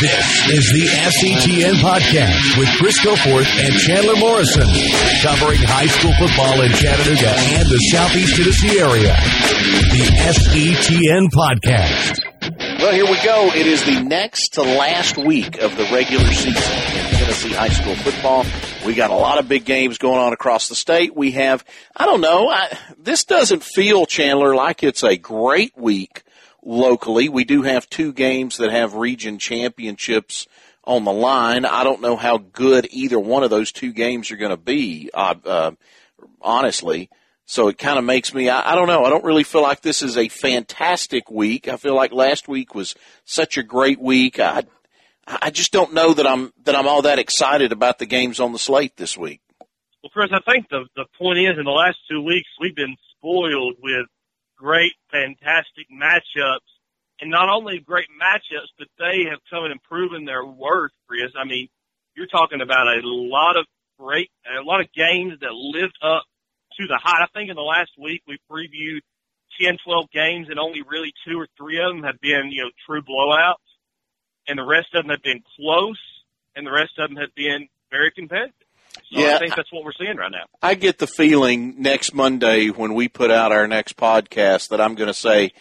This is the SETN podcast with Chris Goforth and Chandler Morrison, covering high school football in Chattanooga and the Southeast Tennessee area. The SETN podcast. Well, here we go. It is the next to last week of the regular season in Tennessee high school football. We got a lot of big games going on across the state. We have, I don't know, I, this doesn't feel, Chandler, like it's a great week locally. We do have two games that have region championships on the line. I don't know how good either one of those two games are going to be, uh, uh, honestly. So it kind of makes me, I, I don't know, I don't really feel like this is a fantastic week. I feel like last week was such a great week. I, I just don't know that I'm, that I'm all that excited about the games on the slate this week. Well, Chris, I think the, the point is in the last two weeks, we've been spoiled with great, fantastic matchups. And not only great matchups, but they have come and proven their worth, Chris. I mean, you're talking about a lot of great, a lot of games that lived up to the hype. I think in the last week we previewed 10, 12 games and only really two or three of them have been, you know, true blowouts. And the rest of them have been close and the rest of them have been very competitive. So Yeah. I think that's what we're seeing right now. I get the feeling next Monday when we put out our next podcast that I'm going to say,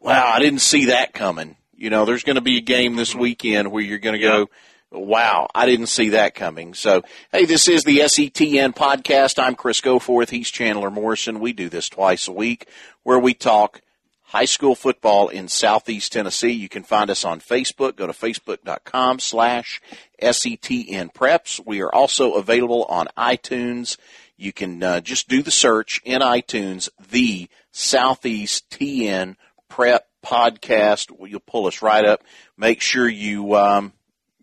wow, I didn't see that coming. You know, there's going to be a game this weekend where you're going to go, wow, I didn't see that coming. So, hey, this is the SETN podcast. I'm Chris Goforth. He's Chandler Morrison. We do this twice a week where we talk high school football in southeast Tennessee. You can find us on Facebook. Go to facebook.com slash SETN Preps. We are also available on iTunes. You can uh, just do the search in iTunes, the Southeast TN Prep Podcast. You'll pull us right up. Make sure you um,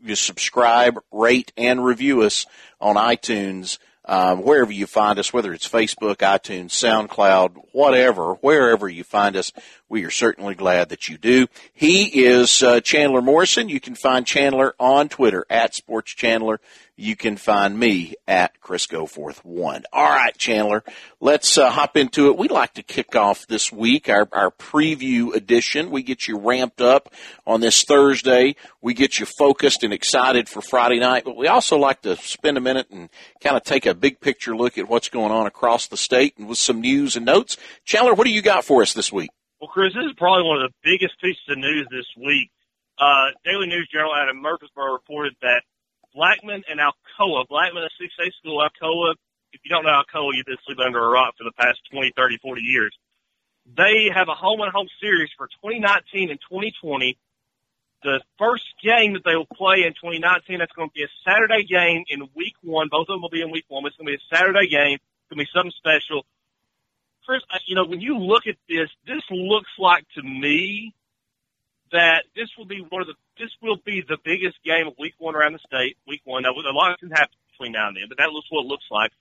you subscribe, rate, and review us on iTunes. Um, wherever you find us, whether it's Facebook, iTunes, SoundCloud, whatever, wherever you find us, we are certainly glad that you do. He is uh, Chandler Morrison. You can find Chandler on Twitter at Sports Chandler. You can find me at Chris Goforth one. All right, Chandler, let's uh, hop into it. We'd like to kick off this week our our preview edition. We get you ramped up on this Thursday. We get you focused and excited for Friday night, but we also like to spend a minute and kind of take a big picture look at what's going on across the state and with some news and notes. Chandler, what do you got for us this week? Well, Chris, this is probably one of the biggest pieces of news this week. Uh, Daily News Journal out of Murfreesboro reported that Blackman and Alcoa, Blackman, a 6A school, Alcoa, if you don't know Alcoa, you've been sleeping under a rock for the past 20, 30, 40 years. They have a home and home series for 2019 and 2020. The first game that they will play in 2019, that's going to be a Saturday game in week one. Both of them will be in week one. It's going to be a Saturday game. It's going to be something special. Chris, you know, when you look at this, this looks like to me that this will be one of the this will be the biggest game of week one around the state. Week one. Now, a lot can happen between now and then, but that looks what it looks like.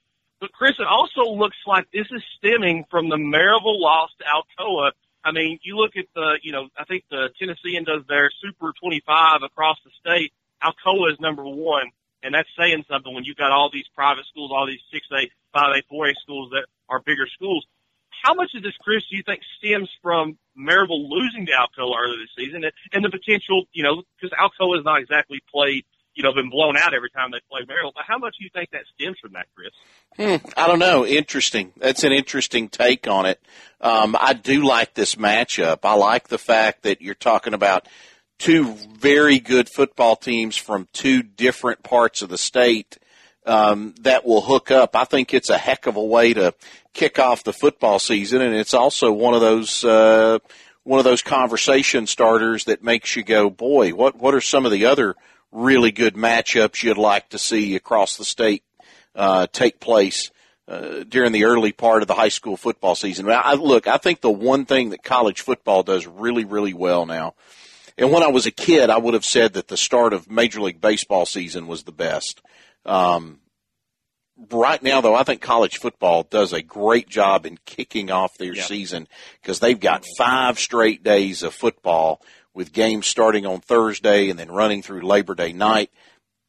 But Chris, it also looks like this is stemming from the Maryville loss to Alcoa. I mean, you look at the, you know, I think the Tennessean does their Super 25 across the state. Alcoa is number one, and that's saying something when you've got all these private schools, all these 6A, 5A, 4A schools that are bigger schools how much of this, Chris, do you think stems from Maryville losing to Alcoa earlier this season and, and the potential, you know, because Alcoa has not exactly played, you know, been blown out every time they play Maryville, but how much do you think that stems from that, Chris? Hmm, I don't know. Interesting. That's an interesting take on it. Um, I do like this matchup. I like the fact that you're talking about two very good football teams from two different parts of the state um, that will hook up. I think it's a heck of a way to kick off the football season, and it's also one of those uh, one of those conversation starters that makes you go, boy, what what are some of the other really good matchups you'd like to see across the state uh, take place? Uh, during the early part of the high school football season. I, look, I think the one thing that college football does really, really well now, and when I was a kid, I would have said that the start of Major League Baseball season was the best. Um, right now, though, I think college football does a great job in kicking off their season because they've got five straight days of football with games starting on Thursday and then running through Labor Day night.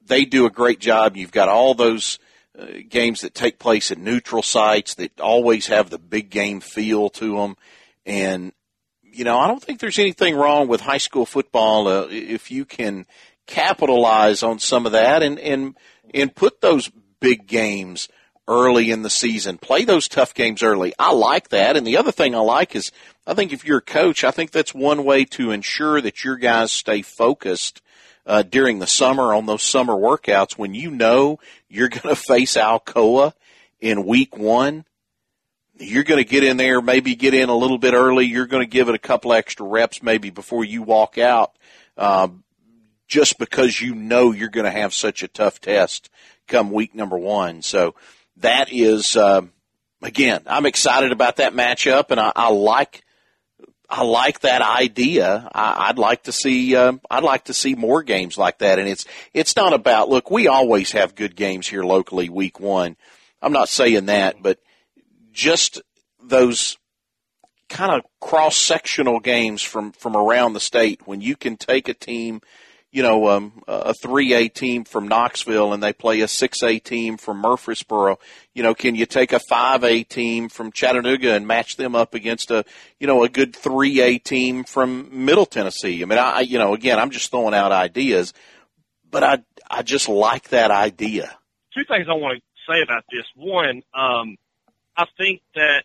They do a great job. You've got all those uh, games that take place at neutral sites that always have the big game feel to them. And, you know, I don't think there's anything wrong with high school football uh, if you can capitalize on some of that and and and put those big games early in the season. Play those tough games early. I like that. And the other thing I like is I think if you're a coach, I think that's one way to ensure that your guys stay focused uh, during the summer on those summer workouts when you know you're going to face Alcoa in week one. You're going to get in there, maybe get in a little bit early. You're going to give it a couple extra reps maybe before you walk out, uh, just because you know you're going to have such a tough test come week number one. So that is, uh, again, I'm excited about that matchup, and I, I like. I like that idea. I, would like to see. Uh, I'd like to see more games like that. And it's it's not about look. We always have good games here locally. Week one. I'm not saying that, but just those kind of cross sectional games from from around the state when you can take a team you know, um, a 3A team from Knoxville and they play a 6A team from Murfreesboro, you know, can you take a 5A team from Chattanooga and match them up against a, you know, a good 3A team from Middle Tennessee? I mean, I, you know, again, I'm just throwing out ideas, but I, I just like that idea. Two things I want to say about this. One, um, I think that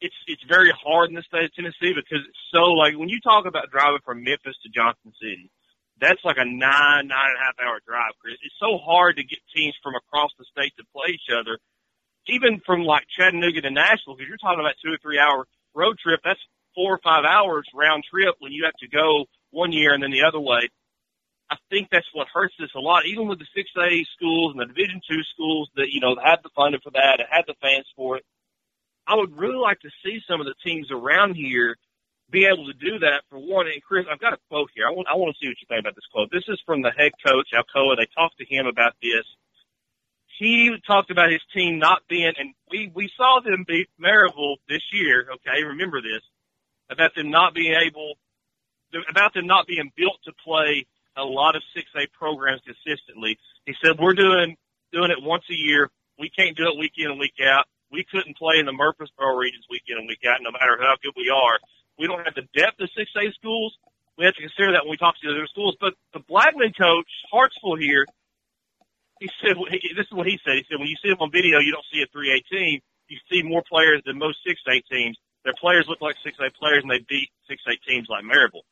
it's it's very hard in the state of Tennessee because it's so like when you talk about driving from Memphis to Johnson City, that's like a nine, nine and a half hour drive, Chris. It's so hard to get teams from across the state to play each other. Even from like Chattanooga to Nashville, because you're talking about two or three hour road trip, that's four or five hours round trip when you have to go one year and then the other way. I think that's what hurts this a lot. Even with the six A schools and the Division two schools that you know had the funding for that and had the fans for it, I would really like to see some of the teams around here be able to do that for one. And Chris, I've got a quote here. I want, I want to see what you think about this quote. This is from the head coach, Alcoa. They talked to him about this. He talked about his team not being, and we, we saw them beat Maryville this year. Okay. Remember this about them not being able, about them not being built to play a lot of 6A programs consistently. He said, we're doing, doing it once a year. We can't do it week in and week out. We couldn't play in the Murfreesboro regions week in and week out, no matter how good we are we don't have the depth of 6A schools. We have to consider that when we talk to the other schools. But the Blackman coach, Hartsville here, he said, this is what he said. He said, when you see them on video, you don't see a 3A team. You see more players than most 6A teams. Their players look like 6A players, and they beat 6A teams like Maryville.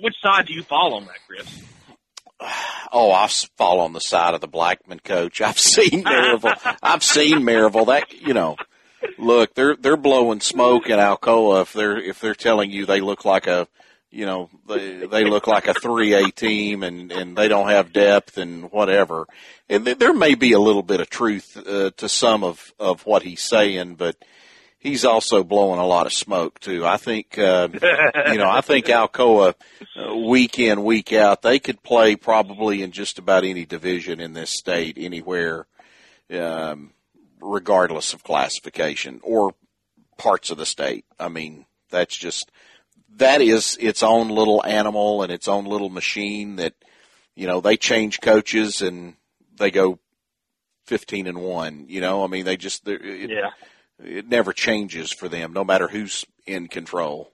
Which side do you fall on that, Chris? Oh, I fall on the side of the Blackman coach. I've seen Maryville. I've seen Maryville. That you know, look, they're they're blowing smoke in Alcoa if they're if they're telling you they look like a you know they they look like a 3A team and and they don't have depth and whatever. And there may be a little bit of truth uh, to some of of what he's saying, but he's also blowing a lot of smoke too. I think uh, you know I think Alcoa uh, week in week out they could play probably in just about any division in this state anywhere. Um, regardless of classification or parts of the state. I mean, that's just that is its own little animal and its own little machine that you know they change coaches and they go 15 and 1 you know? I mean they just it, yeah. it never changes for them no matter who's in control.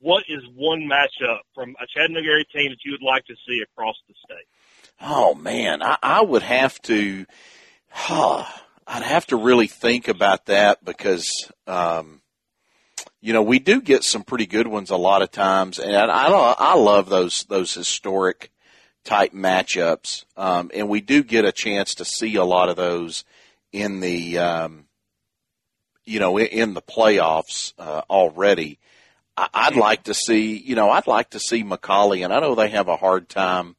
What is one matchup from a chattanooga area team that you would like to see across the state? Oh man. I, I would have to huh, I'd have to really think about that because, um, you know, we do get some pretty good ones a lot of times, and I, I love those those historic type matchups, um, and we do get a chance to see a lot of those in the, um, you know, in the playoffs uh, already. I'd like to see, you know, I'd like to see McCallie, and I know they have a hard time,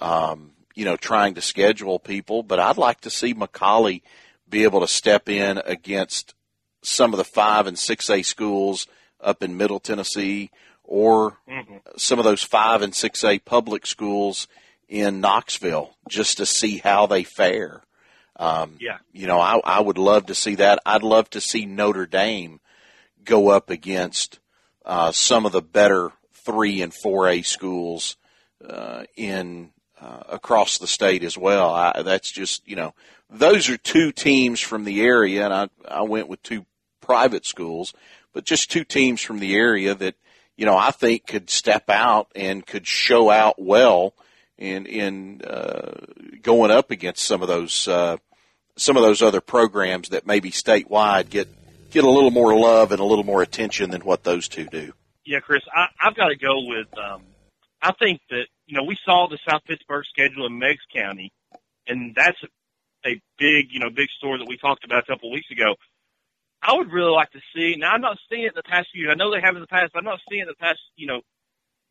um, you know, trying to schedule people, but I'd like to see McCallie be able to step in against some of the five and six A schools up in Middle Tennessee or mm-hmm. some of those five and six A public schools in Knoxville just to see how they fare. Um, yeah. You know, I, I would love to see that. I'd love to see Notre Dame go up against uh, some of the better three and four A schools uh, in uh, across the state as well. I, that's just you know those are two teams from the area, and I I went with two private schools, but just two teams from the area that you know, I think could step out and could show out well in in uh, going up against some of those uh, some of those other programs that maybe statewide get get a little more love and a little more attention than what those two do. Yeah, Chris, I, I've got to go with. Um, I think that you know we saw the South Pittsburg schedule in Meigs County, and that's a, big you know big story that we talked about a couple of weeks ago. I would really like to see. Now I'm not seeing it in the past few. I know they have in the past, but I'm not seeing it in the past. You know,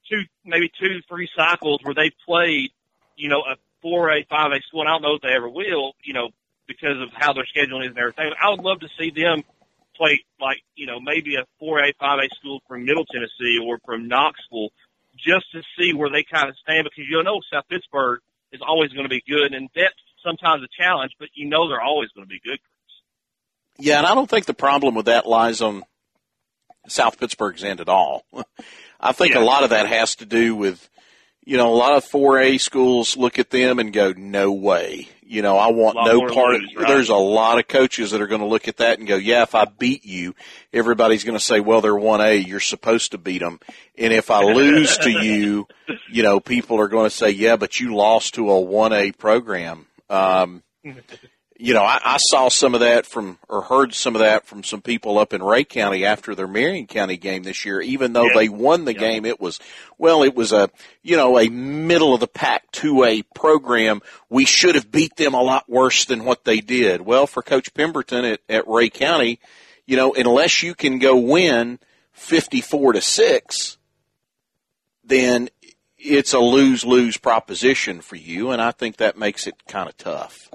two maybe two three cycles where they played. You know, a four A five A school. And I don't know if they ever will. You know, because of how their scheduling is and everything. I would love to see them play like you know maybe a four A five A school from Middle Tennessee or from Knoxville, just to see where they kind of stand because you know South Pittsburg is always going to be good and that's sometimes a challenge, but you know they're always going to be good. Yeah, and I don't think the problem with that lies on South Pittsburg's end at all. I think yeah. a lot of that has to do with, you know, a lot of 4A schools look at them and go, no way. You know, I want no part. Lose, right? There's a lot of coaches that are going to look at that and go, yeah, if I beat you, everybody's going to say, well, they're 1A. You're supposed to beat them. And if I lose to you, you know, people are going to say, yeah, but you lost to a 1A program. Um, you know, I, I saw some of that from, or heard some of that from some people up in Rhea County after their Marion County game this year. Even though yeah. they won the yeah. game, it was, well, it was a, you know, a middle of the pack 2A program. We should have beat them a lot worse than what they did. Well, for Coach Pemberton at, at Rhea County, you know, unless you can go win 54 to 6, then it's a lose lose proposition for you. And I think that makes it kind of tough.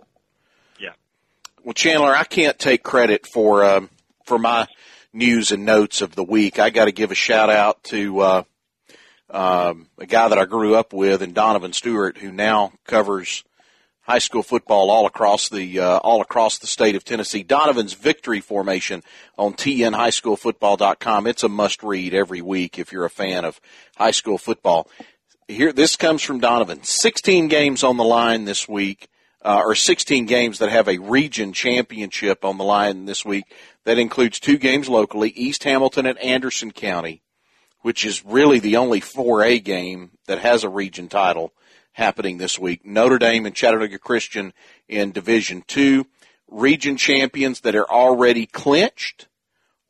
Well, Chandler, I can't take credit for um, for my news and notes of the week. I got to give a shout out to uh, um, a guy that I grew up with, and Donovan Stewart, who now covers high school football all across the uh, all across the state of Tennessee. Donovan's victory formation on tnhighschoolfootball.com. It's a must read every week if you're a fan of high school football. Here, this comes from Donovan. 16 games on the line this week uh, or 16 games that have a region championship on the line this week. That includes two games locally, East Hamilton and Anderson County, which is really the only 4A game that has a region title happening this week. Notre Dame and Chattanooga Christian in Division Two, region champions that are already clinched.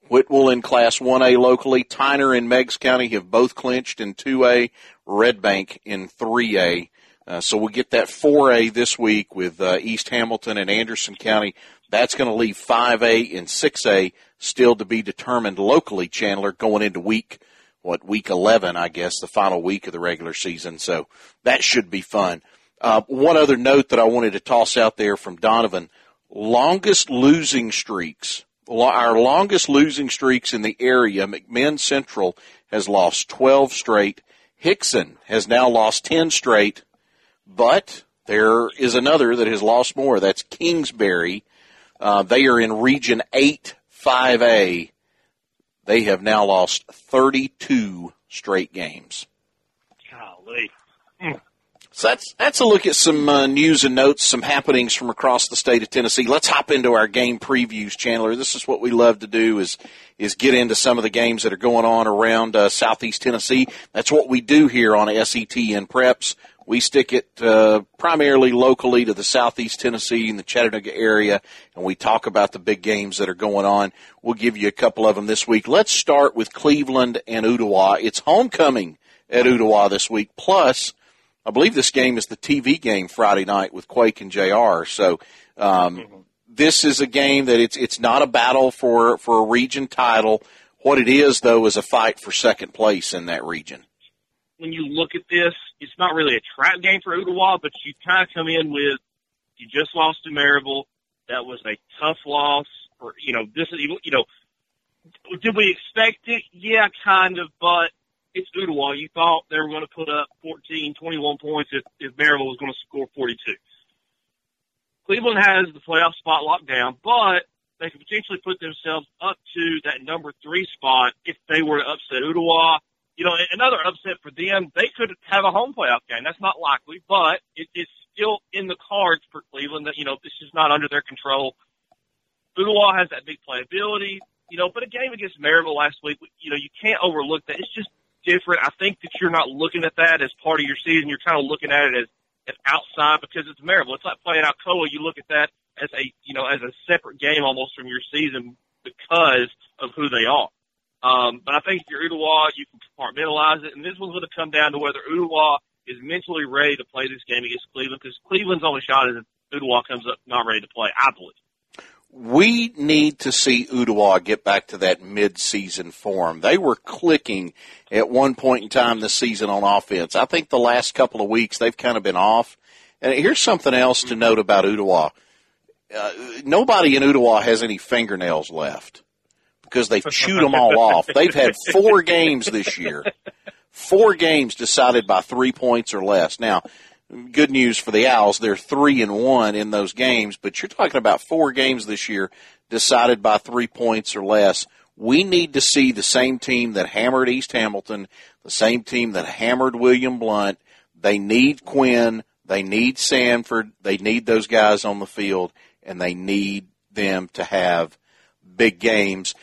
Whitwell in Class 1A locally, Tyner and Meigs County have both clinched in 2A, Red Bank in 3A. Uh, so we'll get that 4A this week with uh, East Hamilton and Anderson County. That's going to leave 5A and 6A still to be determined locally, Chandler, going into week, what, week 11, I guess, the final week of the regular season. So that should be fun. Uh, one other note that I wanted to toss out there from Donovan longest losing streaks. Our longest losing streaks in the area, McMinn Central has lost 12 straight. Hickson has now lost 10 straight. But there is another that has lost more. That's Kingsbury. Uh, they are in Region 8 5A. They have now lost 32 straight games. Golly. Mm. So that's that's a look at some uh, news and notes, some happenings from across the state of Tennessee. Let's hop into our game previews, Chandler. This is what we love to do is is get into some of the games that are going on around uh, Southeast Tennessee. That's what we do here on SETN Preps. We stick it uh, primarily locally to the southeast Tennessee and the Chattanooga area, and we talk about the big games that are going on. We'll give you a couple of them this week. Let's start with Cleveland and Ooltewah. It's homecoming at Ooltewah this week. Plus, I believe this game is the TV game Friday night with Quake and Jr. So um, mm-hmm. this is a game that it's it's not a battle for for a region title. What it is, though, is a fight for second place in that region when you look at this, it's not really a trap game for Ooltewah, but you kind of come in with you just lost to Maryville. That was a tough loss. For you know, this is you know, did we expect it? Yeah, kind of, but it's Ooltewah. You thought they were going to put up 14, 21 points if, if Maryville was going to score 42. Cleveland has the playoff spot locked down, but they could potentially put themselves up to that number three spot if they were to upset Ooltewah you know, another upset for them, they could have a home playoff game. That's not likely, but it's still in the cards for Cleveland that, you know, this is not under their control. Ooltewah has that big playability, you know, but a game against Maryville last week, you know, you can't overlook that. It's just different. I think that you're not looking at that as part of your season. You're kind of looking at it as, as outside because it's Maryville. It's like playing Alcoa. You look at that as a, you know, as a separate game almost from your season because of who they are. Um, but I think if you're Ooltewah, you can compartmentalize it. And this one's going to come down to whether Ooltewah is mentally ready to play this game against Cleveland because Cleveland's only shot is if Ooltewah comes up not ready to play, I believe. We need to see Ooltewah get back to that mid-season form. They were clicking at one point in time this season on offense. I think the last couple of weeks they've kind of been off. And here's something else to note about Ooltewah. Uh, nobody in Ooltewah has any fingernails left because they've chewed them all off. They've had four games this year, four games decided by three points or less. Now, good news for the Owls, they're three and one in those games, but you're talking about four games this year decided by three points or less. We need to see the same team that hammered East Hamilton, the same team that hammered William Blount. They need Quinn. They need Sanford. They need those guys on the field, and they need them to have big games.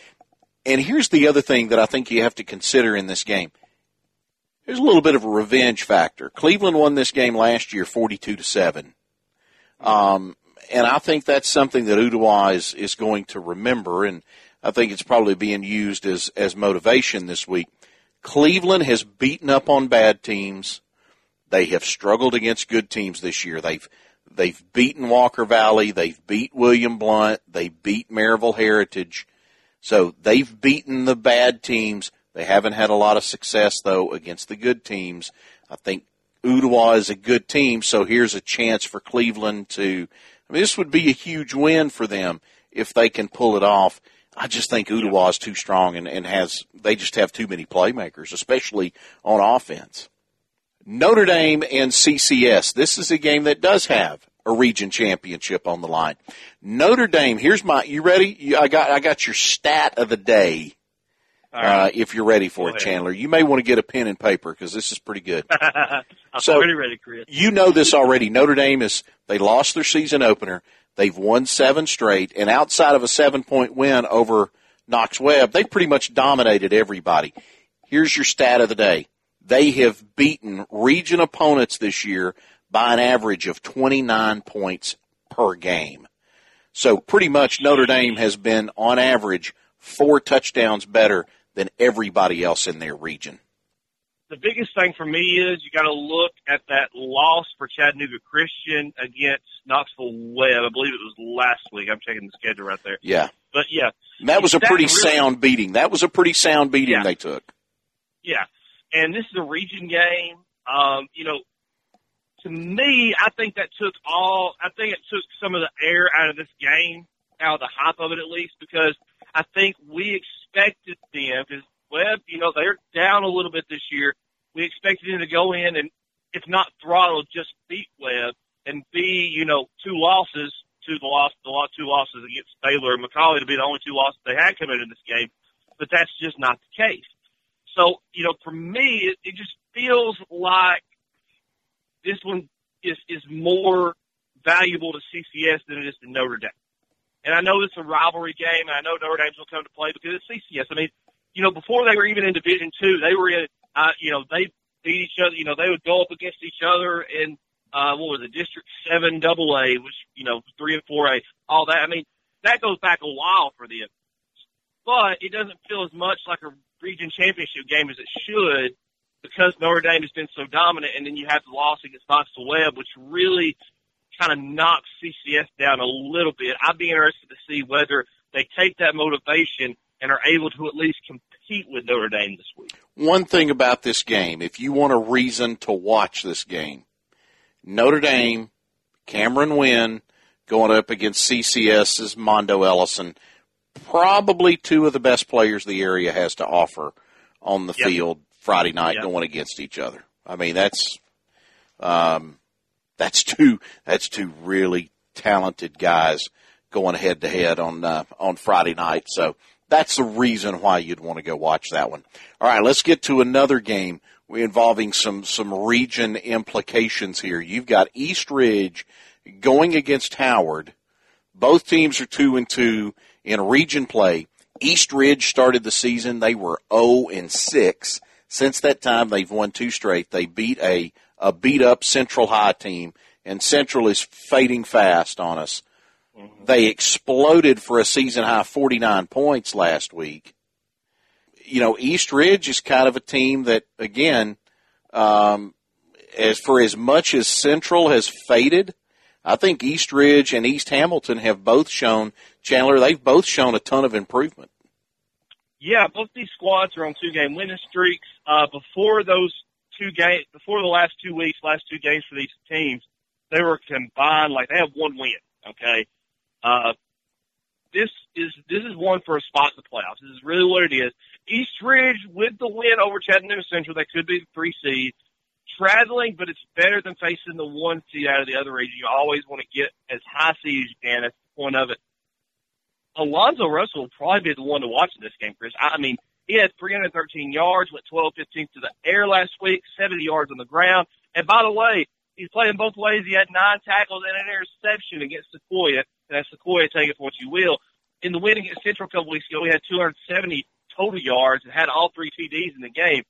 And here's the other thing that I think you have to consider in this game. There's a little bit of a revenge factor. Cleveland won this game last year, 42 to seven. Um, and I think that's something that Ooltewah is, is going to remember, and I think it's probably being used as, as motivation this week. Cleveland has beaten up on bad teams. They have struggled against good teams this year. They've they've beaten Walker Valley. They've beat William Blount. They beat Maryville Heritage. So they've beaten the bad teams. They haven't had a lot of success though against the good teams. I think Ooltewah is a good team, so here's a chance for Cleveland to. I mean, this would be a huge win for them if they can pull it off. I just think Ooltewah is too strong and, and has they just have too many playmakers, especially on offense. Notre Dame and CCS. This is a game that does have a region championship on the line. Notre Dame. Here's my. You ready? I got. I got your stat of the day. Uh, if you're ready for Go it, ahead. Chandler, you may want to get a pen and paper because this is pretty good. I'm So- already ready, Chris. you know this already. Notre Dame is they lost their season opener. They've won seven straight, and outside of a seven point win over Knox Webb, they pretty much dominated everybody. Here's your stat of the day. They have beaten region opponents this year by an average of 29 points per game. So pretty much Notre Dame has been on average four touchdowns better than everybody else in their region. the biggest thing for me is you got to look at that loss for Chattanooga Christian against Knoxville Webb. I believe it was last week. I'm checking the schedule right there. Yeah. But yeah, that was a pretty really- sound beating. That was a pretty sound beating Yeah. they took. yeah. And this is a region game. Um, you know, to me, I think that took all, I think it took some of the air out of this game, out of the hype of it at least, because I think we expected them, because Webb, you know, they're down a little bit this year. We expected them to go in and, if not throttle, just beat Webb and be, you know, two losses, two the loss, the lot two losses against Baylor and McCallie to be the only two losses they had coming into this game. But that's just not the case. So, you know, for me, it, it just feels like this one is, is more valuable to CCS than it is to Notre Dame. And I know it's a rivalry game, and I know Notre Dame's will come to play because it's CCS. I mean, you know, before they were even in Division Two, they were in, uh, you know, they beat each other. You know, they would go up against each other in, uh, what was it, District Seven Double A, which you know, three and four A, all that. I mean, that goes back a while for them, but it doesn't feel as much like a region championship game as it should because Notre Dame has been so dominant, and then you have the loss against Knoxville Webb, which really kind of knocks CCS down a little bit. I'd be interested to see whether they take that motivation and are able to at least compete with Notre Dame this week. One thing about this game, if you want a reason to watch this game, Notre Dame, Cameron Wynn going up against CCS's Mondo Ellison, probably two of the best players the area has to offer on the Yep. field Friday night Yep. going against each other. I mean, that's um, that's two that's two really talented guys going head to head on uh, on Friday night. So that's the reason why you'd want to go watch that one. All right, let's get to another game involving some some region implications here. You've got East Ridge going against Howard. Both teams are two and two in region play. East Ridge started the season; they were zero and six. Since that time, they've won two straight. They beat a, a beat up Central High team, and Central is fading fast on us. Mm-hmm. They exploded for a season high 49 points last week. You know, East Ridge is kind of a team that, again, um, as for as much as Central has faded, I think East Ridge and East Hamilton have both shown Chandler. They've both shown a ton of improvement. Yeah, both these squads are on two game winning streaks. Uh, before those two games, before the last two weeks, last two games for these teams, they were combined like they have one win. Okay, uh, this is this is one for a spot in the playoffs. This is really what it is. East Ridge with the win over Chattanooga Central, they could be the three seed. Traveling, but it's better than facing the one seed out of the other region. You always want to get as high seed as you can. That's the point of it. Alonzo Russell will probably be the one to watch in this game, Chris. I mean, he had 313 yards, went 12 15 to the air last week, 70 yards on the ground. And by the way, he's playing both ways. He had nine tackles and an interception against Sequoyah. And that's Sequoyah, take it for what you will. In the win against Central a couple weeks ago, he had 270 total yards and had all three TDs in the game.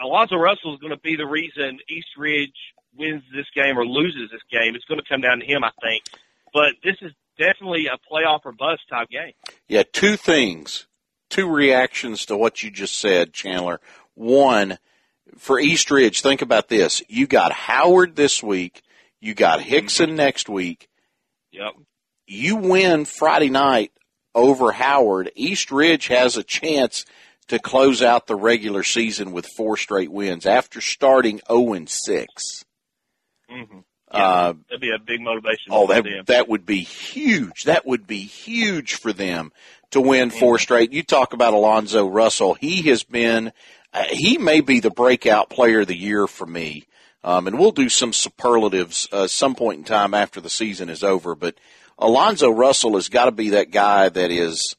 Alonzo Russell is going to be the reason East Ridge wins this game or loses this game. It's going to come down to him, I think. But this is definitely a playoff or bust type game. Yeah, two things, two reactions to what you just said, Chandler. One, for East Ridge, think about this. You got Howard this week. You got Hickson mm-hmm. next week. Yep. You win Friday night over Howard. East Ridge has a chance to close out the regular season with four straight wins after starting 0 and 6. Mm-hmm. Yeah, uh, that'd be a big motivation. Oh, that that would be huge. That would be huge for them to win four mm-hmm. straight. You talk about Alonzo Russell. He has been. Uh, he may be the breakout player of the year for me. Um, and we'll do some superlatives uh, some point in time after the season is over. But Alonzo Russell has got to be that guy that is,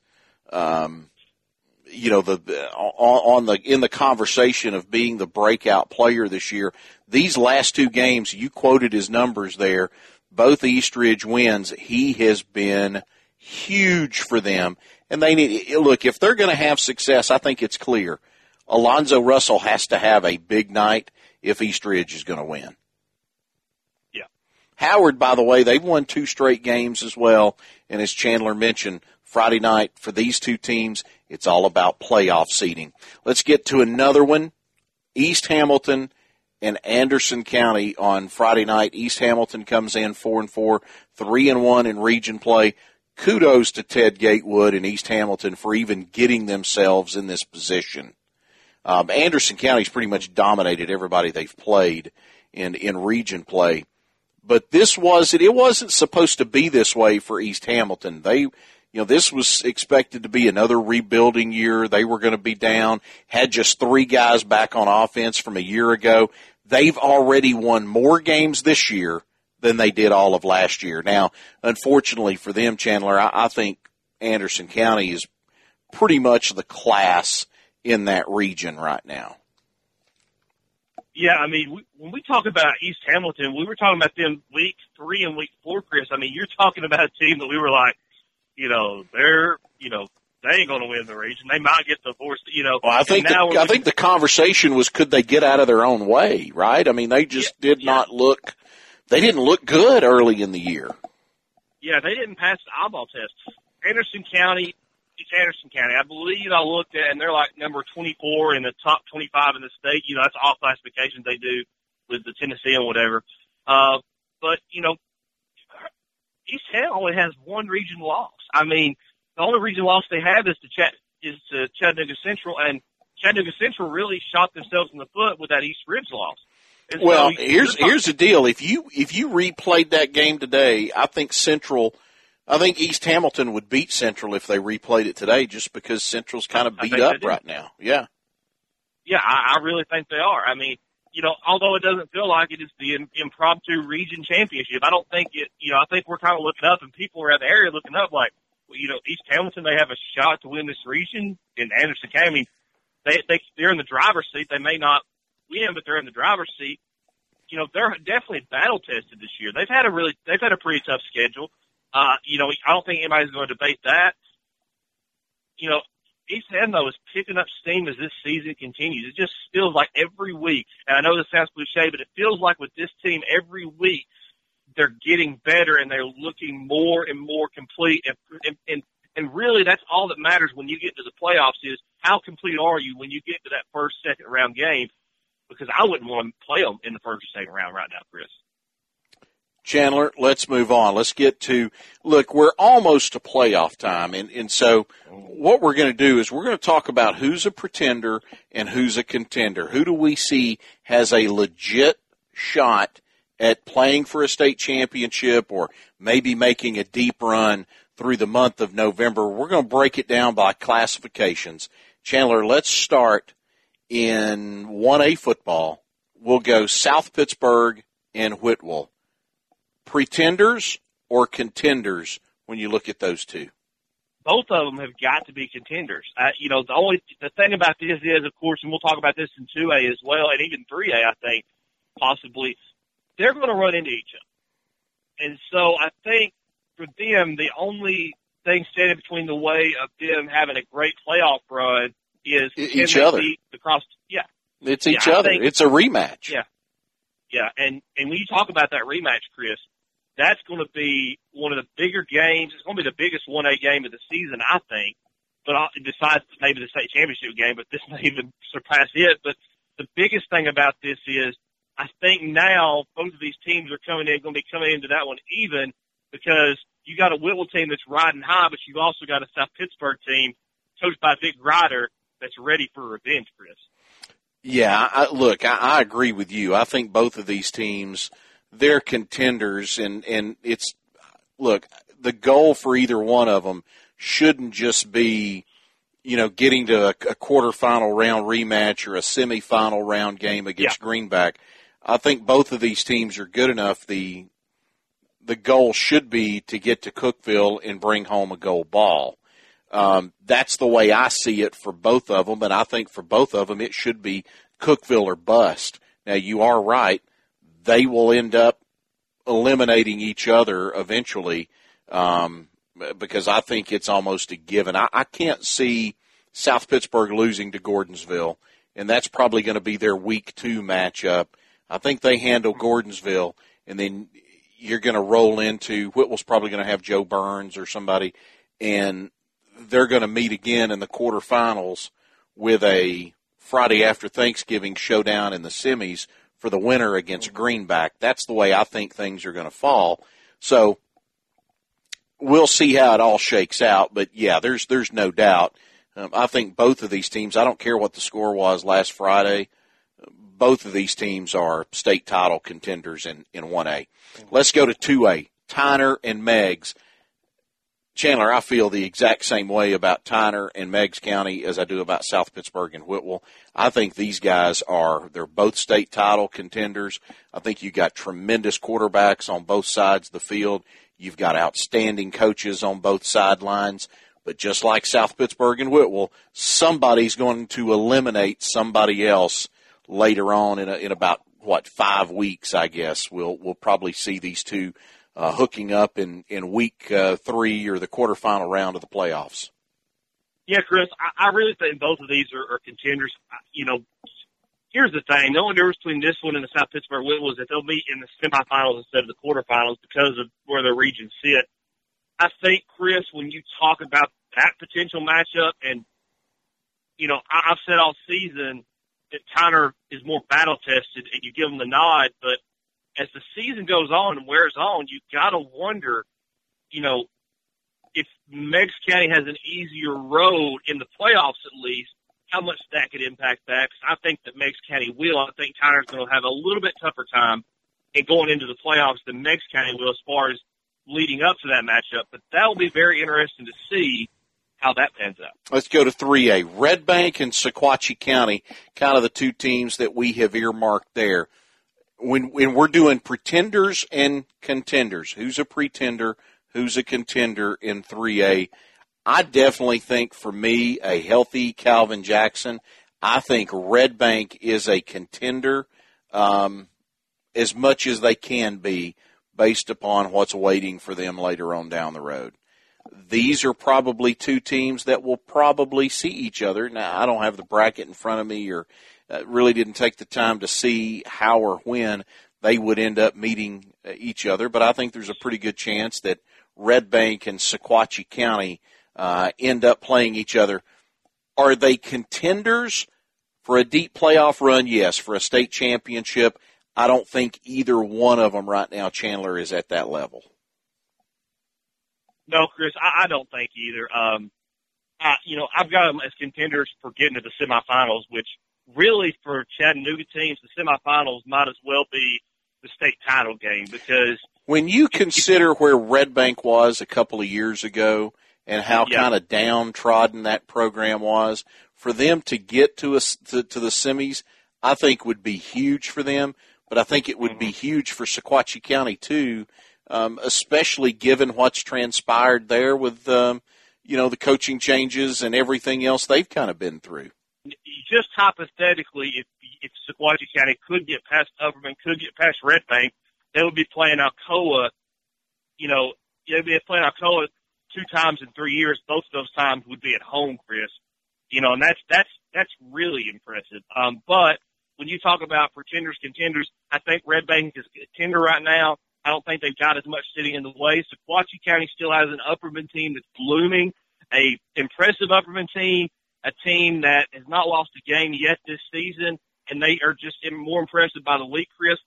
um, you know, the uh, on, on the in the conversation of being the breakout player this year. These last two games, you quoted his numbers there. Both Eastridge wins. He has been huge for them, and they need eh, look if they're going to have success. I think it's clear. Alonzo Russell has to have a big night if Eastridge is going to win. Yeah. Howard, by the way, they've won two straight games as well, and as Chandler mentioned, Friday night for these two teams, it's all about playoff seeding. Let's get to another one. East Hamilton and Anderson County on Friday night. East Hamilton comes in four and four, three and one in region play. Kudos to Ted Gatewood and East Hamilton for even getting themselves in this position. Um, Anderson County's pretty much dominated everybody they've played in in region play, but this was it. It wasn't supposed to be this way for East Hamilton. They you know, this was expected to be another rebuilding year. They were going to be down, had just three guys back on offense from a year ago. They've already won more games this year than they did all of last year. Now, unfortunately for them, Chandler, I, I think Anderson County is pretty much the class in that region right now. Yeah, I mean, we, when we talk about East Hamilton, we were talking about them week three and week four, Chris. I mean, you're talking about a team that we were like, you know, they're, you know, they ain't going to win the region. They might get divorced, you know. Well, I think the, I think the conversation was could they get out of their own way, right? I mean, they just yeah, did yeah. not look. They didn't look good early in the year. Yeah, they didn't pass the eyeball test. Anderson County, it's Anderson County. I believe I looked at, and they're like number 24 in the top 25 in the state. You know, that's all classifications they do with the Tennessean whatever. Uh, but you know, East Ham only has one region loss. I mean, the only reason loss they have is to Chat is to Chattanooga Central, and Chattanooga Central really shot themselves in the foot with that East Ridge loss. And well, so here's here's the deal. If you if you replayed that game today, I think Central, I think East Hamilton would beat Central if they replayed it today, just because Central's kind of beat up right now. Yeah. Yeah, I, I really think they are. I mean, you know, although it doesn't feel like it's the impromptu region championship. I don't think it, you know, I think we're kind of looking up and people around the area looking up like, you know, East Hamilton, they have a shot to win this region in Anderson County. They, they, they're in the driver's seat. They may not win, but they're in the driver's seat. You know, they're definitely battle tested this year. They've had a really, they've had a pretty tough schedule. Uh, you know, I don't think anybody's going to debate that. You know, East End though is picking up steam as this season continues. It just feels like every week, and I know this sounds cliche, but it feels like with this team every week they're getting better and they're looking more and more complete. And, and, and, and really, that's all that matters when you get to the playoffs is how complete are you when you get to that first, second round game? Because I wouldn't want to play them in the first or second round right now, Chris. Chandler, let's move on. Let's get to look. We're almost to playoff time, and and so what we're going to do is we're going to talk about who's a pretender and who's a contender. Who do we see has a legit shot at playing for a state championship or maybe making a deep run through the month of November? We're going to break it down by classifications. Chandler, let's start in 1A football. We'll go South Pittsburg and Whitwell pretenders or contenders when you look at those two? Both of them have got to be contenders. Uh, you know, the only the thing about this is, of course, and we'll talk about this in two A as well, and even three A. I think possibly they're going to run into each other, and so I think for them, the only thing standing between the way of them having a great playoff run is each other across. Yeah, it's each yeah, other. Think, it's a rematch. Yeah, yeah, and and when you talk about that rematch, Chris, that's going to be one of the bigger games. It's going to be the biggest 1A game of the season, I think. But I'll, besides maybe the state championship game, but this may even surpass it. But the biggest thing about this is I think now both of these teams are coming in, going to be coming into that one even because you got a Whitwell team that's riding high, but you've also got a South Pittsburg team coached by Vic Grider that's ready for revenge, Chris. Yeah, I, look, I, I agree with you. I think both of these teams – they're contenders, and and it's look the goal for either one of them shouldn't just be you know getting to a, a quarterfinal round rematch or a semifinal round game against yeah. Greenback. I think both of these teams are good enough. The the goal should be to get to Cookeville and bring home a gold ball. Um, that's the way I see it for both of them, and I think for both of them it should be Cookeville or bust. Now you are right they will end up eliminating each other eventually um, because I think it's almost a given. I, I can't see South Pittsburg losing to Gordonsville, and that's probably going to be their week two matchup. I think they handle Gordonsville, and then you're going to roll into Whitwell's probably going to have Jo Byrns or somebody, and they're going to meet again in the quarterfinals with a Friday after Thanksgiving showdown in the semis for the winner against Greenback. That's the way I think things are going to fall. So we'll see how it all shakes out. But yeah, there's there's no doubt. Um, I think both of these teams. I don't care what the score was last Friday. Both of these teams are state title contenders in in one A. Let's go to two A. Tyner and Meigs. Chandler, I feel the exact same way about Tyner and Meigs County as I do about South Pittsburg and Whitwell. I think these guys are, they're both state title contenders. I think you've got tremendous quarterbacks on both sides of the field. You've got outstanding coaches on both sidelines. But just like South Pittsburg and Whitwell, somebody's going to eliminate somebody else later on in, a, in about, what, five weeks, I guess. We'll, we'll probably see these two uh, hooking up in in week uh, three or the quarterfinal round of the playoffs. Yeah, Chris, I, I really think both of these are, are contenders. You know, here's the thing: the only difference between this one and the South Pittsburg Whitwell is that they'll meet in the semifinals instead of the quarterfinals because of where the regions sit. I think, Chris, when you talk about that potential matchup, and you know, I, I've said all season that Tyner is more battle tested, and you give them the nod, but as the season goes on and wears on, you got to wonder, you know, if Meigs County has an easier road in the playoffs at least, how much that could impact that. Because I think that Meigs County will. I think Tyner's going to have a little bit tougher time in going into the playoffs than Meigs County will as far as leading up to that matchup. But that will be very interesting to see how that pans out. Let's go to 3A. Red Bank and Sequatchie County, kind of the two teams that we have earmarked there when when we're doing pretenders and contenders, who's a pretender, who's a contender in 3A, I definitely think for me a healthy Calvin Jackson, I think Red Bank is a contender um, as much as they can be based upon what's waiting for them later on down the road. These are probably two teams that will probably see each other. Now, I don't have the bracket in front of me or uh, really didn't take the time to see how or when they would end up meeting uh, each other, but I think there's a pretty good chance that Red Bank and Sequatchie County uh, end up playing each other. Are they contenders for a deep playoff run? Yes. For a state championship, I don't think either one of them right now, Chandler, is at that level. No, Chris, I, I don't think either. Um, I, you know, I've got them as contenders for getting to the semifinals, which really for Chattanooga teams, the semifinals might as well be the state title game because when you consider where Red Bank was a couple of years ago and how yeah. kind of downtrodden that program was, for them to get to us to, to, the semis, I think would be huge for them. But I think it would mm-hmm. be huge for Sequatchie County too, um, especially given what's transpired there with um, you know the coaching changes and everything else they've kind of been through. Just hypothetically, if if Sequatchie County could get past Upperman, could get past Red Bank, they would be playing Alcoa. You know, they'd be playing Alcoa two times in three years. Both of those times would be at home, Chris. You know, and that's that's that's really impressive. Um, but when you talk about pretenders, contenders, I think Red Bank is a contender right now. I don't think they've got as much sitting in the way. Sequatchie County still has an Upperman team that's blooming, a impressive Upperman team, a team that has not lost a game yet this season, and they are just more impressive by the week, Chris.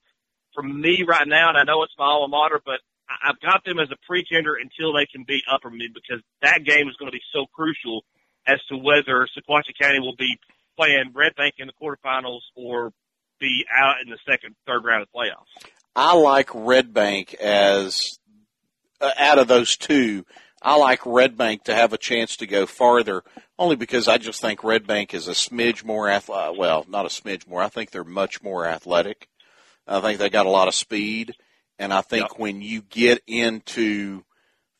For me right now, and I know it's my alma mater, but I've got them as a pretender until they can beat Upperman because that game is going to be so crucial as to whether Sequatchie County will be playing Red Bank in the quarterfinals or be out in the second, third round of playoffs. I like Red Bank as uh, out of those two. I like Red Bank to have a chance to go farther, only because I just think Red Bank is a smidge more athletic. Uh, well, not a smidge more. I think they're much more athletic. I think they got a lot of speed, and I think yep. when you get into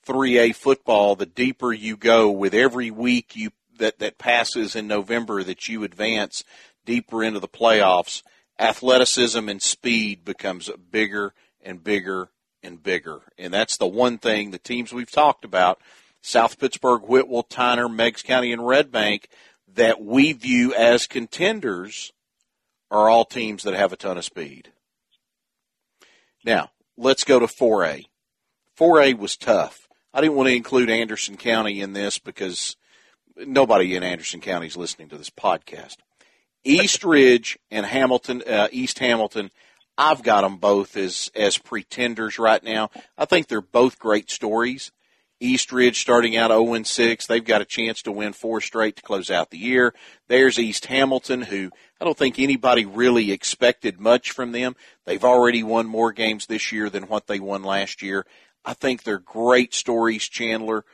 3A football, the deeper you go with every week you that that passes in November that you advance deeper into the playoffs, athleticism and speed becomes bigger and bigger and bigger. And that's the one thing the teams we've talked about, South Pittsburg, Whitwell, Tyner, Meigs County, and Red Bank, that we view as contenders are all teams that have a ton of speed. Now, let's go to 4A. 4A was tough. I didn't want to include Anderson County in this because nobody in Anderson County is listening to this podcast. East Ridge and Hamilton, uh, East Hamilton, I've got them both as as pretenders right now. I think they're both great stories. East Ridge starting out 0 6. They've got a chance to win four straight to close out the year. There's East Hamilton, who I don't think anybody really expected much from them. They've already won more games this year than what they won last year. I think they're great stories, Chandler.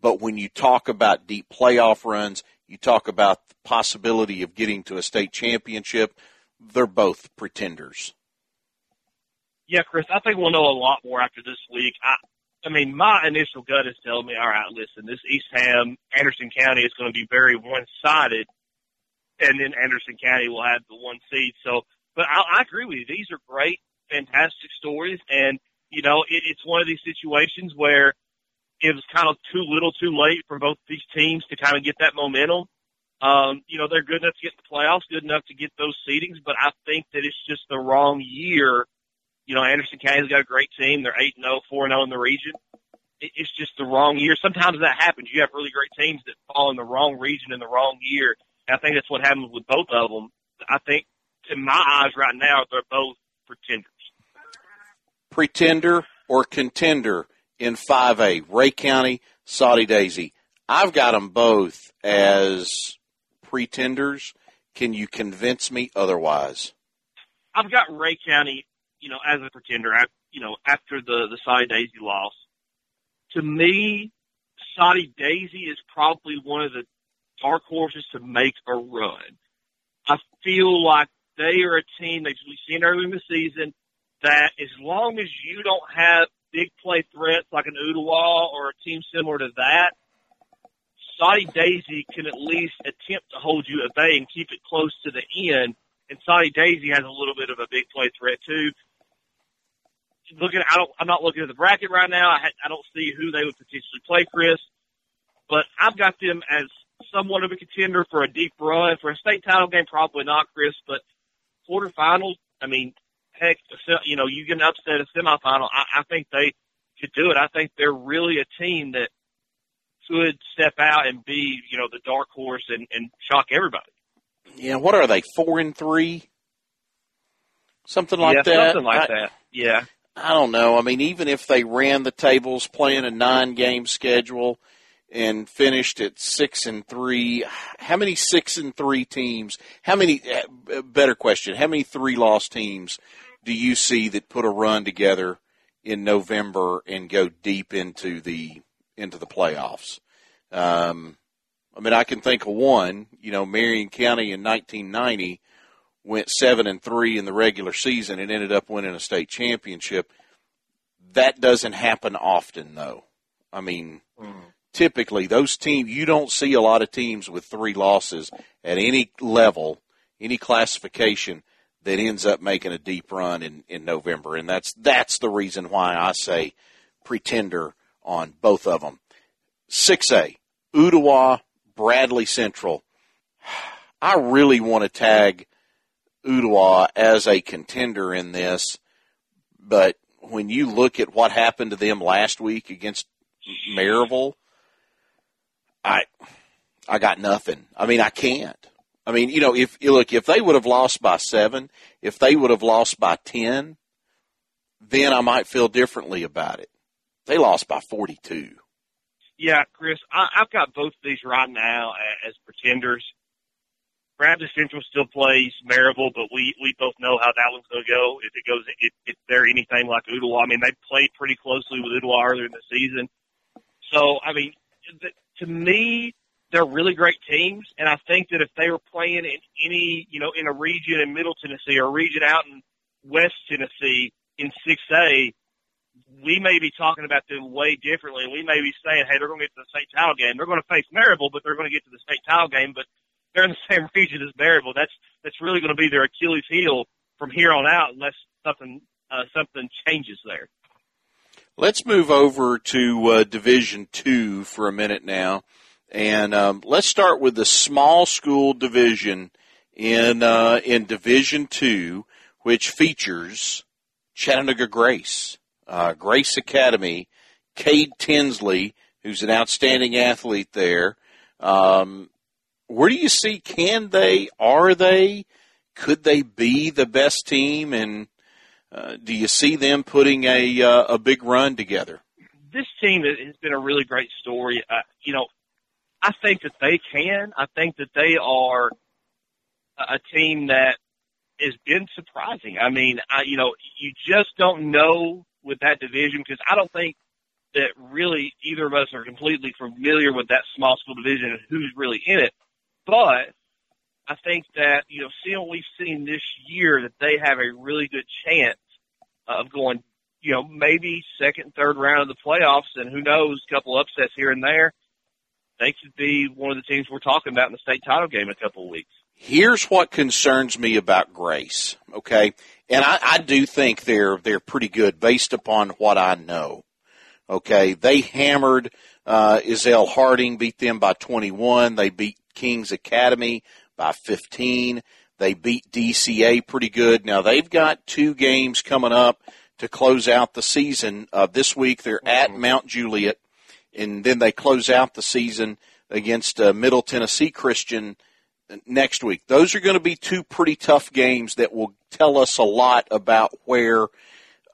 But when you talk about deep playoff runs, you talk about the possibility of getting to a state championship, they're both pretenders. Yeah, Chris, I think we'll know a lot more after this week. I, I mean, my initial gut is telling me, all right, listen, this East Ham, Anderson County is going to be very one-sided, and then Anderson County will have the one seed. So, but I, I agree with you. These are great, fantastic stories, and you know, it, it's one of these situations where it was kind of too little, too late for both these teams to kind of get that momentum. Um, you know, they're good enough to get the playoffs, good enough to get those seedings, but I think that it's just the wrong year. You know, Anderson County's got a great team. They're 8 0, 4 0 in the region. It's just the wrong year. Sometimes that happens. You have really great teams that fall in the wrong region in the wrong year. And I think that's what happens with both of them. I think, to my eyes right now, they're both pretenders. Pretender or contender? In 5A, Rhea County, Soddy Daisy. I've got them both as pretenders. Can you convince me otherwise? I've got Rhea County, you know, as a pretender. I, you know, after the the Soddy Daisy loss, to me, Soddy Daisy is probably one of the dark horses to make a run. I feel like they are a team that we've seen early in the season that as long as you don't have big play threats like an Ooltewah or a team similar to that, Soddy Daisy can at least attempt to hold you at bay and keep it close to the end. And Soddy Daisy has a little bit of a big play threat too. Looking, I don't, I'm not looking at the bracket right now. I, I don't see who they would potentially play, Chris. but I've got them as somewhat of a contender for a deep run for a state title game. Probably not, Chris, but quarterfinals. I mean, you know, you get an upset a semifinal. I, I think they could do it. I think they're really a team that could step out and be, you know, the dark horse and, and shock everybody. Yeah, what are they? Four and three, something like yeah, that. Something like I, that. Yeah. I don't know. I mean, even if they ran the tables, playing a nine-game schedule, and finished at six and three, how many six and three teams? How many? Uh, better question. How many three-loss teams do you see that put a run together in November and go deep into the into the playoffs? Um, I mean, I can think of one. You know, Marion County in 1990 went seven and three in the regular season and ended up winning a state championship. That doesn't happen often, though. I mean, mm. typically those teams you don't see a lot of teams with three losses at any level, any classification that ends up making a deep run in, in November, and that's that's the reason why I say pretender on both of them. Six A, Ooltewah, Bradley Central. I really want to tag Ooltewah as a contender in this, but when you look at what happened to them last week against Maryville, I I got nothing. I mean, I can't. I mean, you know, if look, if they would have lost by seven, if they would have lost by ten, then I might feel differently about it. They lost by forty-two. Yeah, Chris, I, I've got both of these right now as pretenders. Bradley Central still plays Maryville, but we we both know how that one's going to go. If it goes, if, if they're anything like Ooltewah, I mean, they played pretty closely with Ooltewah earlier in the season. So, I mean, to me, they're really great teams, and I think that if they were playing in any, you know, in a region in Middle Tennessee or a region out in West Tennessee in 6A, we may be talking about them way differently. We may be saying, hey, they're going to get to the state title game. They're going to face Maryville, but they're going to get to the state title game. But they're in the same region as Maryville. That's that's really going to be their Achilles heel from here on out, unless something uh, something changes there. Let's move over to uh, Division Two for a minute now, and um, let's start with the small school division in uh, in Division Two, which features Chattanooga Grace, uh, Grace Academy, Cade Tinsley, who's an outstanding athlete there. Um, where do you see? Can they? Are they? Could they be the best team? And uh, do you see them putting a uh, a big run together? This team has been a really great story. Uh, you know, I think that they can. I think that they are a team that has been surprising. I mean, I, you know, you just don't know with that division because I don't think that really either of us are completely familiar with that small school division and who's really in it. But I think that, you know, seeing what we've seen this year, that they have a really good chance of going, you know, maybe second, third round of the playoffs, and who knows, a couple upsets here and there. They could be one of the teams we're talking about in the state title game in a couple of weeks. Here's what concerns me about Grace, okay? And I, I do think they're they're pretty good based upon what I know. Okay, they hammered uh, Ezell Harding, beat them by 21. They beat Kings Academy by 15. They beat DCA pretty good. Now they've got two games coming up to close out the season. Uh, this week they're at. Mount Juliet, and then they close out the season against uh, Middle Tennessee Christian next week. Those are going to be two pretty tough games that will tell us a lot about where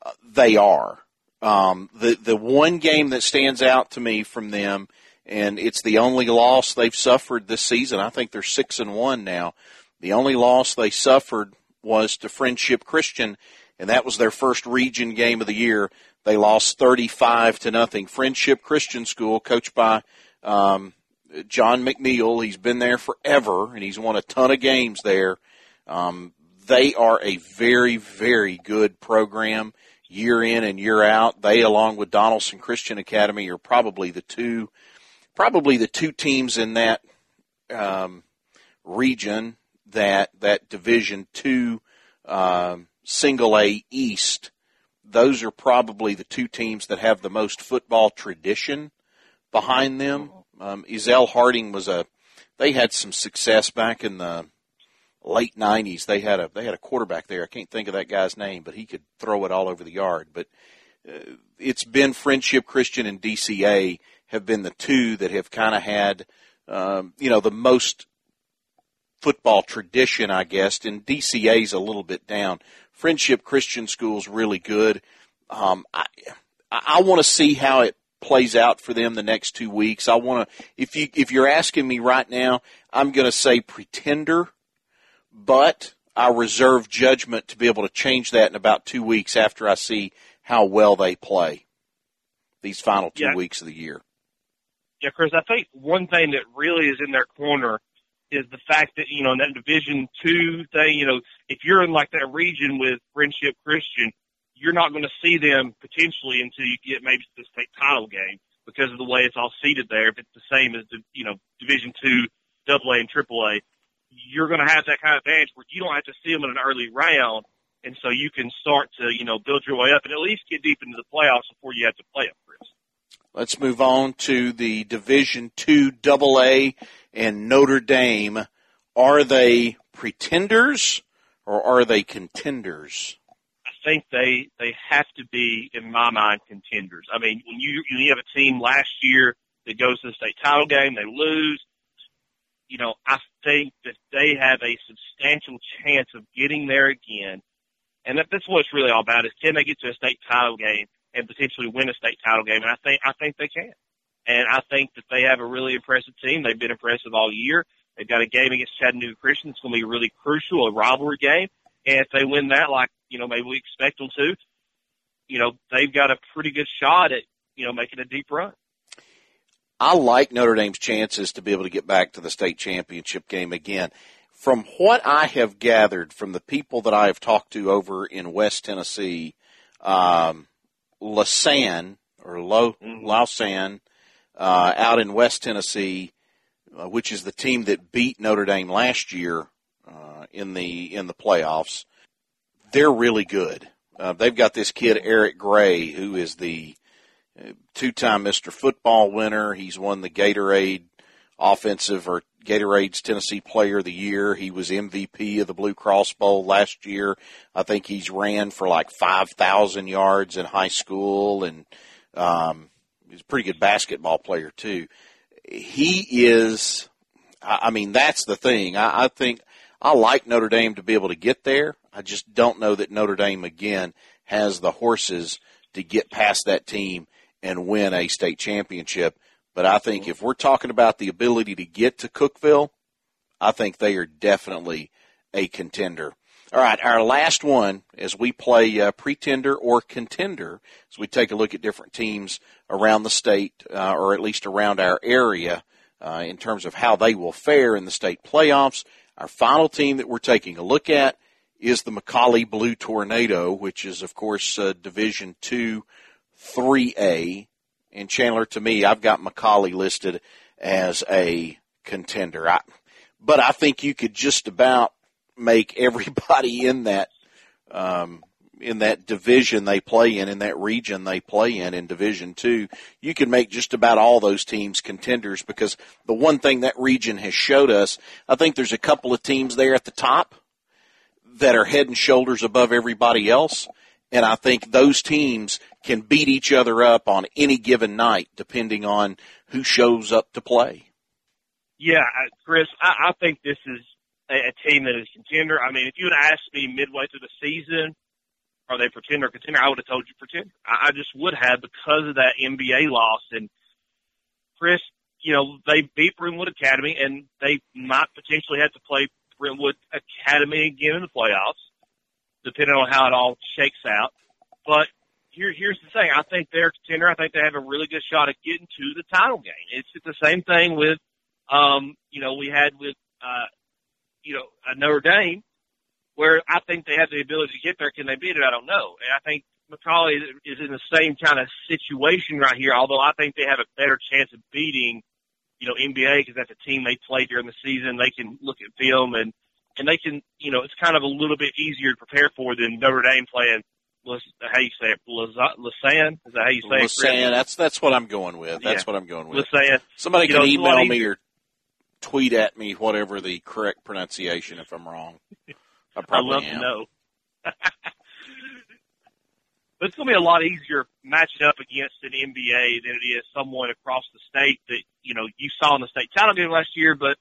uh, they are. Um, the the one game that stands out to me from them and it's the only loss they've suffered this season. I think they're six and one now. The only loss they suffered was to Friendship Christian, and that was their first region game of the year. They lost thirty-five to nothing. Friendship Christian School, coached by um, John McNeil, he's been there forever, and he's won a ton of games there. Um, they are a very, very good program year in and year out. They, along with Donaldson Christian Academy, are probably the two probably the two teams in that um, region that that Division Two um, Single A East. Those are probably the two teams that have the most football tradition behind them. Um, Ezell Harding was a. They had some success back in the late '90s. They had a they had a quarterback there. I can't think of that guy's name, but he could throw it all over the yard. But uh, it's been Friendship Christian and DCA have been the two that have kind of had, um, you know, the most football tradition, I guess. And DCA's a little bit down. Friendship Christian School is really good. Um, I I want to see how it plays out for them the next two weeks. I want to, if you if you're asking me right now, I'm going to say pretender, but I reserve judgment to be able to change that in about two weeks after I see how well they play these final two Yeah. weeks of the year. Yeah, Chris, I think one thing that really is in their corner is the fact that, you know, in that Division Two thing, you know, if you're in like that region with Friendship Christian, you're not going to see them potentially until you get maybe the state title game because of the way it's all seated there. If it's the same as the, you know, Division Two, Double A and Triple A, you're going to have that kind of advantage where you don't have to see them in an early round, and so you can start to, you know, build your way up and at least get deep into the playoffs before you have to play them, Chris. Let's move on to the Division Two Double A and Notre Dame. Are they pretenders or are they contenders? I think they they have to be, in my mind, contenders. I mean, when you when you have a team last year that goes to the state title game, they lose. You know, I think that they have a substantial chance of getting there again, and that, that's what it's really all about: is can they get to a state title game and potentially win a state title game? And I think I think they can, and I think that they have a really impressive team. They've been impressive all year. They've got a game against Chattanooga Christian. It's going to be really crucial, a rivalry game. And if they win that, like, you know, maybe we expect them to, you know, they've got a pretty good shot at, you know, making a deep run. I like Notre Dame's chances to be able to get back to the state championship game again. From what I have gathered from the people that I have talked to over in West Tennessee, um, Lausanne or Lo, Mhm. Lausanne, uh, out in West Tennessee, uh, which is the team that beat Notre Dame last year uh, in the in the playoffs. They're really good. Uh, they've got this kid Eric Gray, who is the uh, two-time Mr. Football winner. He's won the Gatorade Offensive or Gatorade's Tennessee Player of the Year. He was MVP of the Blue Cross Bowl last year. I think he's ran for like five thousand yards in high school, and um, he's a pretty good basketball player too. He is. I mean, that's the thing. I, I think I like Notre Dame to be able to get there. I just don't know that Notre Dame again has the horses to get past that team and win a state championship. But I think if we're talking about the ability to get to Cookeville, I think they are definitely a contender. All right, our last one as we play uh, pretender or contender, as we take a look at different teams around the state, uh, or at least around our area, uh, in terms of how they will fare in the state playoffs. Our final team that we're taking a look at is the McCallie Blue Tornado, which is, of course, uh, Division Two, Three A. And Chandler, to me, I've got McCallie listed as a contender. I, but I think you could just about make everybody in that um, in that division they play in, in that region they play in, in Division Two, you can make just about all those teams contenders because the one thing that region has showed us, I think there's a couple of teams there at the top that are head and shoulders above everybody else. And I think those teams can beat each other up on any given night, depending on who shows up to play. Yeah, Chris, I, I think this is a, a team that is contender. I mean, if you had asked me midway through the season, are they pretender or contender? I would have told you pretender. I, I just would have because of that MBA loss. And Chris, you know, they beat Brentwood Academy, and they might potentially have to play Brentwood Academy again in the playoffs, depending on how it all shakes out. But here, here's the thing: I think they're a contender. I think they have a really good shot at getting to the title game. It's the same thing with, um, you know, we had with, uh, you know, uh, Notre Dame, where I think they have the ability to get there. Can they beat it? I don't know. And I think McCallie is in the same kind of situation right here. Although I think they have a better chance of beating, you know, MBA because that's a team they played during the season. They can look at film and and they can, you know, it's kind of a little bit easier to prepare for than Notre Dame playing Uh, how you say it, Lasan? Is that how you say Lasan, it? That's that's what I'm going with. That's yeah. what I'm going with. Lasan. Somebody can you know, email me or tweet at me whatever the correct pronunciation if I'm wrong. I probably I'd love am. to know. but it's going to be a lot easier matching up against an MBA than it is someone across the state that you know you saw in the state title game last year, but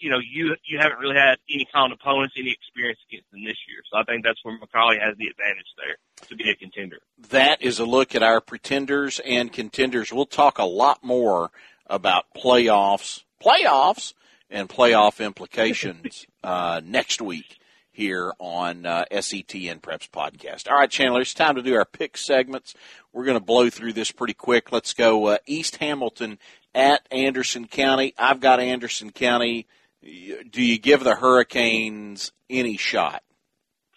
you know you you haven't really had any kind of opponents, any experience against them this year. So I think that's where McCallie has the advantage there to be a contender. That is a look at our pretenders and contenders. We'll talk a lot more about playoffs, playoffs, and playoff implications uh, next week here on uh, SETN Preps podcast. All right, Chandler, it's time to do our pick segments. We're going to blow through this pretty quick. Let's go uh, East Hamilton at Anderson County. I've got Anderson County. Do you give the Hurricanes any shot?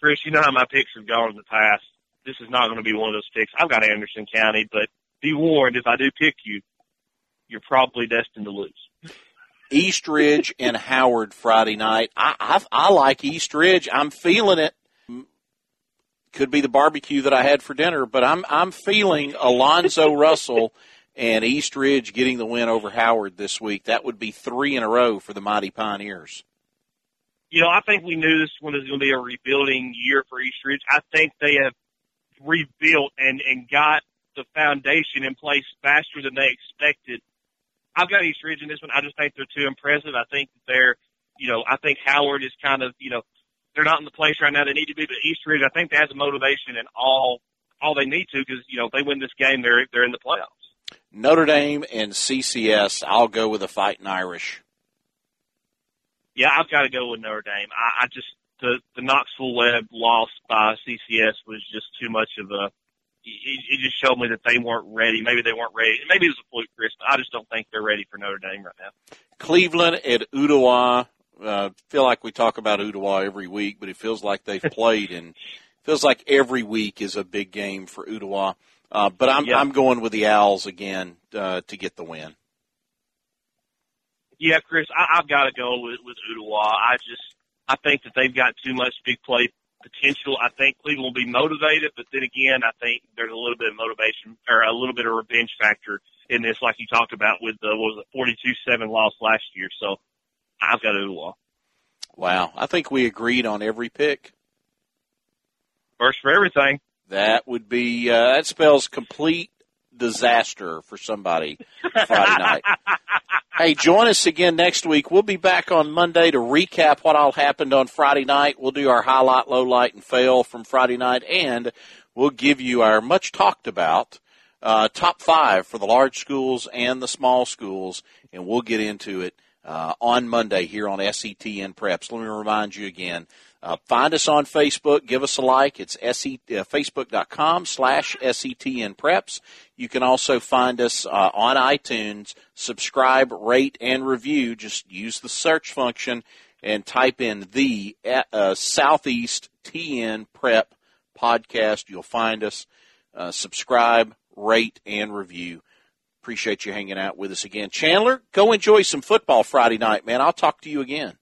Chris, you know how my picks have gone in the past. This is not going to be one of those picks. I've got Anderson County, but be warned, if I do pick you, you're probably destined to lose. East Ridge and Howard Friday night. I, I, I like East Ridge. I'm feeling it. Could be the barbecue that I had for dinner, but I'm I'm feeling Alonzo Russell and East Ridge getting the win over Howard this week. That would be three in a row for the Mighty Pioneers. You know, I think we knew this one was going to be a rebuilding year for East Ridge. I think they have rebuilt and and got the foundation in place faster than they expected I've got East Ridge in this one. I just think they're too impressive. I think they're, you know, I think Howard is kind of, you know, they're not in the place right now they need to be. But East Ridge, I think they has the motivation and all all they need to because you know if they win this game, they're they're in the playoffs. Notre Dame and CCS. I'll go with the Fighting Irish. Yeah, I've got to go with Notre Dame. I, I just the the Knoxville Webb loss by CCS was just too much of a it, it just showed me that they weren't ready. Maybe they weren't ready. Maybe it was a fluke, Chris. But I just don't think they're ready for Notre Dame right now. Cleveland at Ooltewah. Uh, feel like we talk about Ooltewah every week, but it feels like they've played and feels like every week is a big game for Ooltewah. Uh, but I'm I'm going with the Owls again uh, to get the win. Yeah, Chris, I, I've got to go with with Ooltewah. I just I think that they've got too much big play potential. I think Cleveland will be motivated, but then again, I think there's a little bit of motivation or a little bit of revenge factor in this, like you talked about with the what was it 42-7 loss last year. So I've got Ooltewah. Wow, I think we agreed on every pick. First for everything. That would be uh, that spells complete disaster for somebody Friday night. hey, join us again next week. We'll be back on Monday to recap what all happened on Friday night. We'll do our highlight, low light, and fail from Friday night, and we'll give you our much talked about uh, top five for the large schools and the small schools, and we'll get into it uh, on Monday here on SETN Preps. Let me remind you again uh, find us on Facebook. Give us a like. It's SE, uh, facebook.com slash SETN Preps. You can also find us uh, on iTunes. Subscribe, rate, and review. Just use the search function and type in the uh, Southeast TN Prep podcast. You'll find us. Uh, subscribe, rate, and review. Appreciate you hanging out with us again. Chandler, go enjoy some football Friday night, man. I'll talk to you again.